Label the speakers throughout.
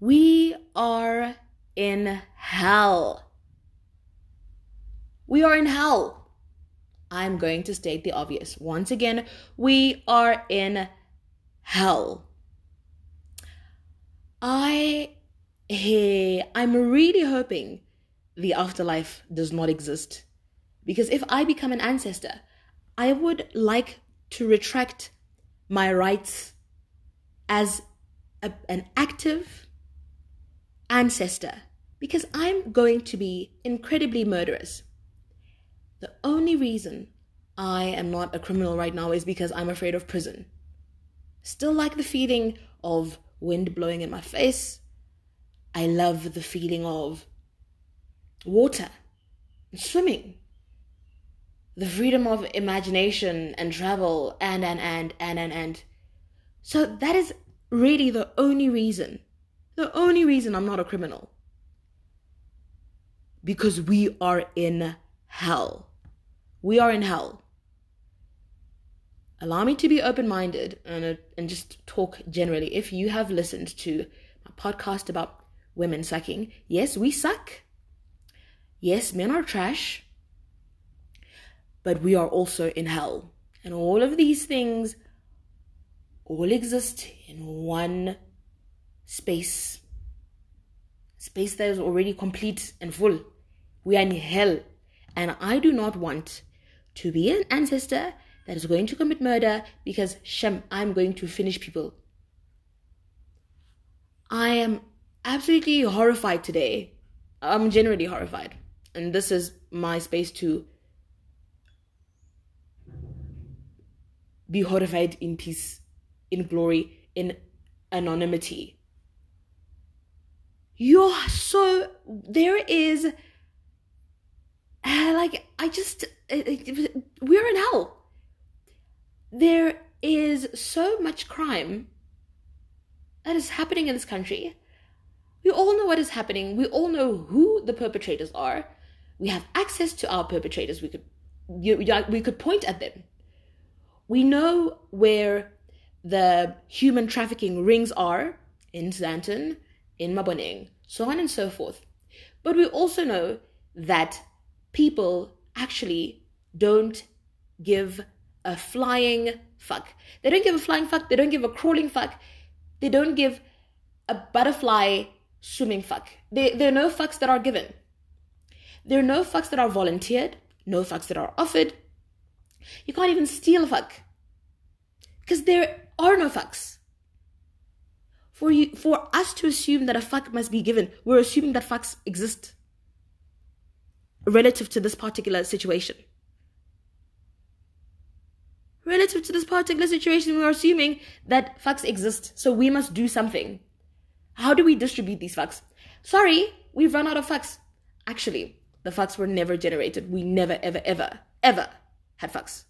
Speaker 1: We are in hell. We are in hell. I'm going to state the obvious. Once again, we are in hell. I I'm really hoping the afterlife does not exist. Because if I become an ancestor, I would like to retract my rights as a, an active ancestor because I'm going to be incredibly murderous. The only reason I am not a criminal right now is because I'm afraid of prison. Still like the feeling of wind blowing in my face. I love the feeling of water, swimming, the freedom of imagination and travel, and, and, and, and, and, and. So that is really the only reason, the only reason I'm not a criminal. Because we are in hell. We are in hell. Allow me to be open minded and, uh, and just talk generally. If you have listened to my podcast about women sucking, yes, we suck. Yes, men are trash. But we are also in hell. And all of these things all exist in one space. Space that is already complete and full. We are in hell. And I do not want to be an ancestor that is going to commit murder because Shem, I'm going to finish people. I am absolutely horrified today. I'm genuinely horrified. And this is my space to be horrified in peace, in glory, in anonymity. You're so. There is. Uh, like, I just. Uh, we're in hell. There is so much crime that is happening in this country. We all know what is happening. We all know who the perpetrators are. We have access to our perpetrators. We could, you, we could point at them. We know where the human trafficking rings are in Sandton, in Maboneng, so on and so forth. But we also know that people actually don't give a flying fuck. They don't give a flying fuck. They don't give a crawling fuck. They don't give a butterfly swimming fuck. They, there are no fucks that are given. There are no fucks that are volunteered, no fucks that are offered. You can't even steal a fuck. Because there are no fucks. For you for us to assume that a fuck must be given, we're assuming that fucks exist relative to this particular situation relative to this particular situation, we are assuming that fucks exist, so we must do something. How do we distribute these fucks? Sorry, we've run out of fucks. Actually, the fucks were never generated. We never, ever, ever, ever had fucks.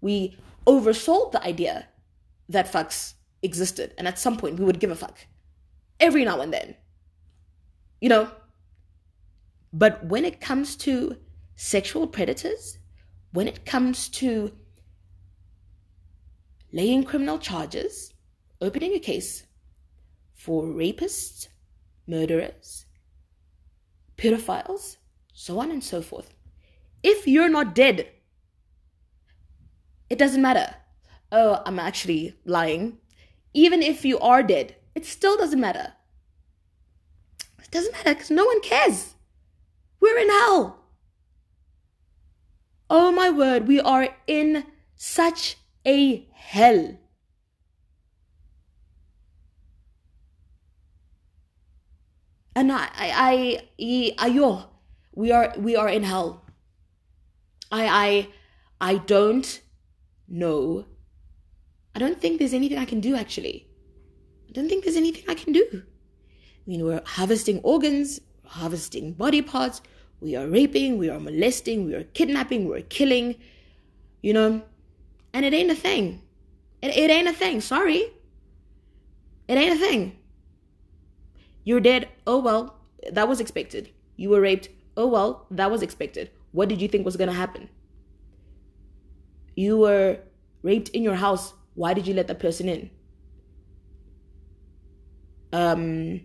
Speaker 1: We oversold the idea that fucks existed, and at some point we would give a fuck. Every now and then. You know? But when it comes to sexual predators, when it comes to laying criminal charges, opening a case for rapists, murderers, pedophiles, so on and so forth. If you're not dead, it doesn't matter. Oh, I'm actually lying. Even if you are dead, it still doesn't matter. It doesn't matter because no one cares. We're in hell. Oh my word, we are in such a hell. And I, I, I, I yo, we are, we are in hell. I, I, I don't know. I don't think there's anything I can do actually. I don't think there's anything I can do. I mean, we're harvesting organs, harvesting body parts, we are raping, we are molesting, we are kidnapping, we're killing, you know, and it ain't a thing. It, it ain't a thing. Sorry. It ain't a thing. You're dead. Oh, well, that was expected. You were raped. Oh, well, that was expected. What did you think was to happen? You were raped in your house. Why did you let that person in? Um,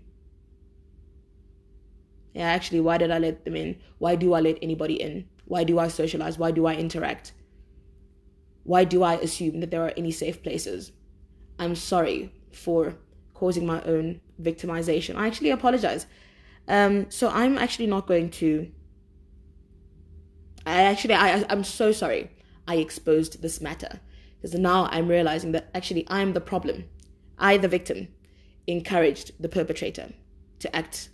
Speaker 1: yeah, actually, why did I let them in? Why do I let anybody in? Why do I socialize? Why do I interact? Why do I assume that there are any safe places? I'm sorry for causing my own victimization. I actually apologize. Um, so I'm actually not going to. I actually, I, I'm so sorry I exposed this matter because now I'm realizing that actually I'm the problem. I, the victim, encouraged the perpetrator to act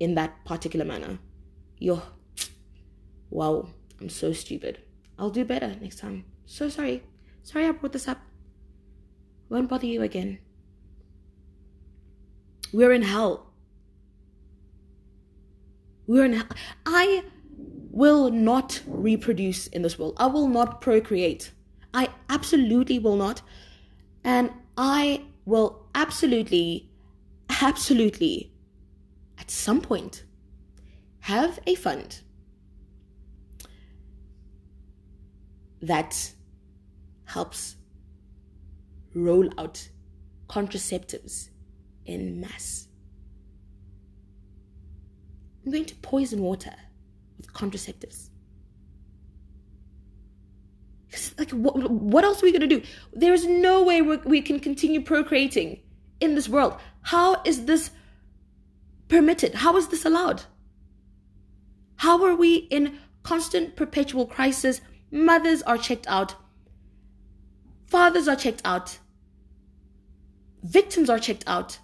Speaker 1: in that particular manner. Yo, wow, I'm so stupid. I'll do better next time. So sorry. Sorry I brought this up. Won't bother you again. We're in hell. We're in hell. I will not reproduce in this world. I will not procreate. I absolutely will not. And I will absolutely, absolutely, at some point, have a fund that helps roll out contraceptives in mass. I'm going to poison water with contraceptives. Like, what, what else are we going to do? There's no way we can continue procreating in this world. How is this permitted? How is this allowed? How are we in constant perpetual crisis? Mothers are checked out. Fathers are checked out. Victims are checked out.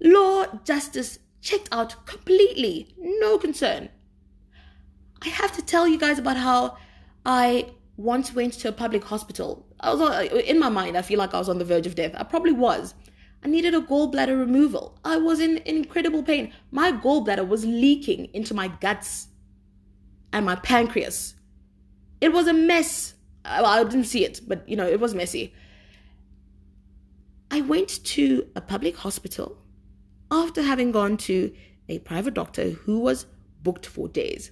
Speaker 1: Law, justice, checked out completely. No concern. I have to tell you guys about how I once went to a public hospital. I was uh, in my mind, I feel like I was on the verge of death. I probably was. I needed a gallbladder removal. I was in incredible pain. My gallbladder was leaking into my guts and my pancreas. It was a mess. I didn't see it, but you know, it was messy. I went to a public hospital after having gone to a private doctor who was booked for days.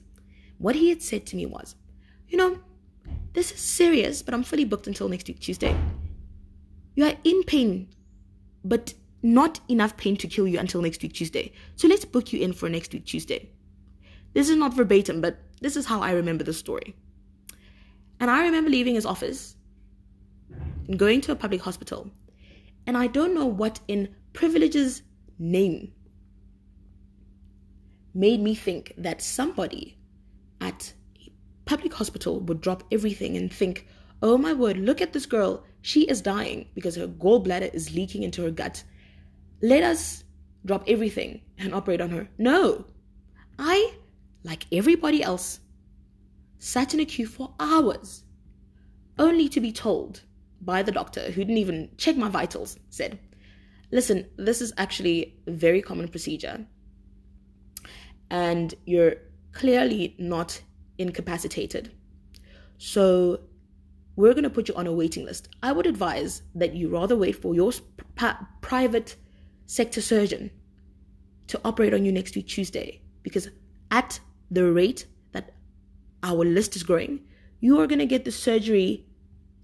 Speaker 1: What he had said to me was, You know, this is serious, but I'm fully booked until next week, Tuesday. You are in pain, but not enough pain to kill you until next week, Tuesday. So let's book you in for next week, Tuesday. This is not verbatim, but this is how I remember the story. And I remember leaving his office and going to a public hospital. And I don't know what in privilege's name made me think that somebody at public hospital would drop everything and think, oh my word, look at this girl. She is dying because her gallbladder is leaking into her gut. Let us drop everything and operate on her. No. I, like everybody else, sat in a queue for hours only to be told by the doctor, who didn't even check my vitals, said, Listen, this is actually a very common procedure, and you're clearly not incapacitated. So, we're going to put you on a waiting list. I would advise that you rather wait for your private sector surgeon to operate on you next week, Tuesday, because at the rate that our list is growing. You are going to get the surgery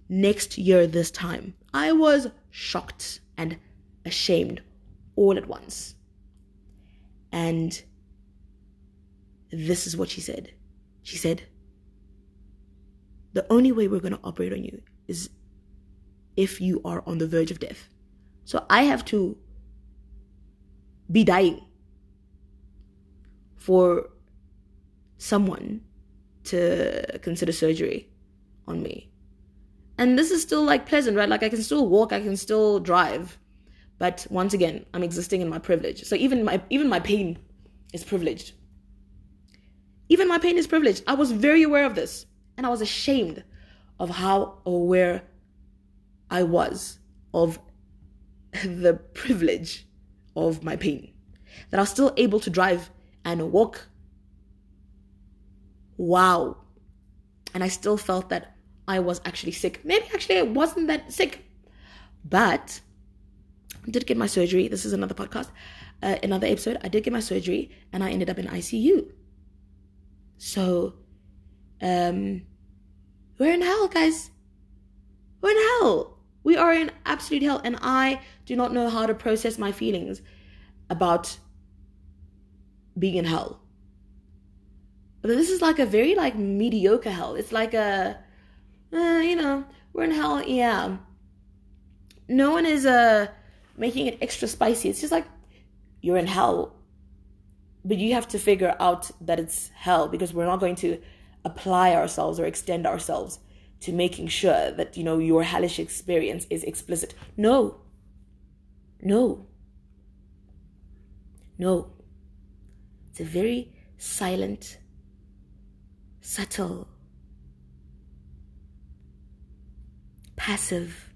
Speaker 1: next year this time. I was shocked and ashamed all at once. And this is what she said. She said, The only way we're going to operate on you is if you are on the verge of death. So I have to be dying for someone to consider surgery on me. And this is still like pleasant, right? Like I can still walk, I can still drive. But once again, I'm existing in my privilege. So even my even my pain is privileged. Even my pain is privileged. I was very aware of this. And I was ashamed of how aware I was of the privilege of my pain. That I was still able to drive and walk wow. And I still felt that I was actually sick. Maybe actually I wasn't that sick. But I did get my surgery. This is another podcast, uh, another episode. I did get my surgery and I ended up in ICU. So, um, we're in hell, guys. We're in hell. We are in absolute hell. And I do not know how to process my feelings about being in hell. But this is like a very like mediocre hell. It's like a, uh, you know, we're in hell. Yeah. No one is uh making it extra spicy. It's just like you're in hell, but you have to figure out that it's hell because we're not going to apply ourselves or extend ourselves to making sure that you know your hellish experience is explicit. No. No. No. It's a very silent, subtle, passive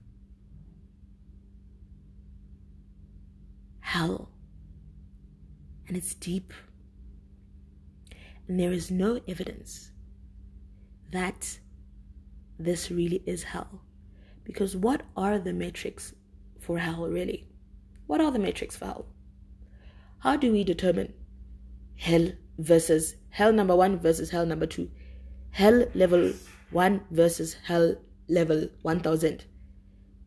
Speaker 1: hell. And it's deep. And there is no evidence that this really is hell. Because what are the metrics for hell, really? What are the metrics for hell? How do we determine hell versus hell number one versus hell number two? Hell level one versus hell level 1000.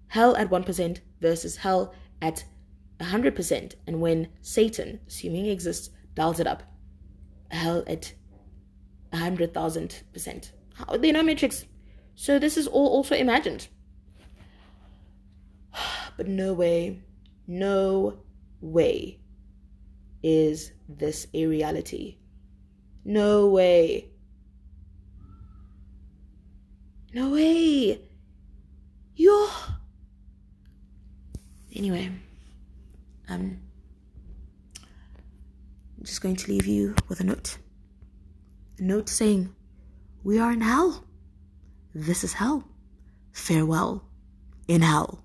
Speaker 1: Hell at 1% versus hell at 100%. And when Satan, assuming he exists, dials it up, hell at 100,000%. There are no metrics. So this is all also imagined. But no way, no way is this a reality. No way. No way. You're. Anyway, I'm just going to leave you with a note. A note saying, We are in hell. This is hell. Farewell in hell.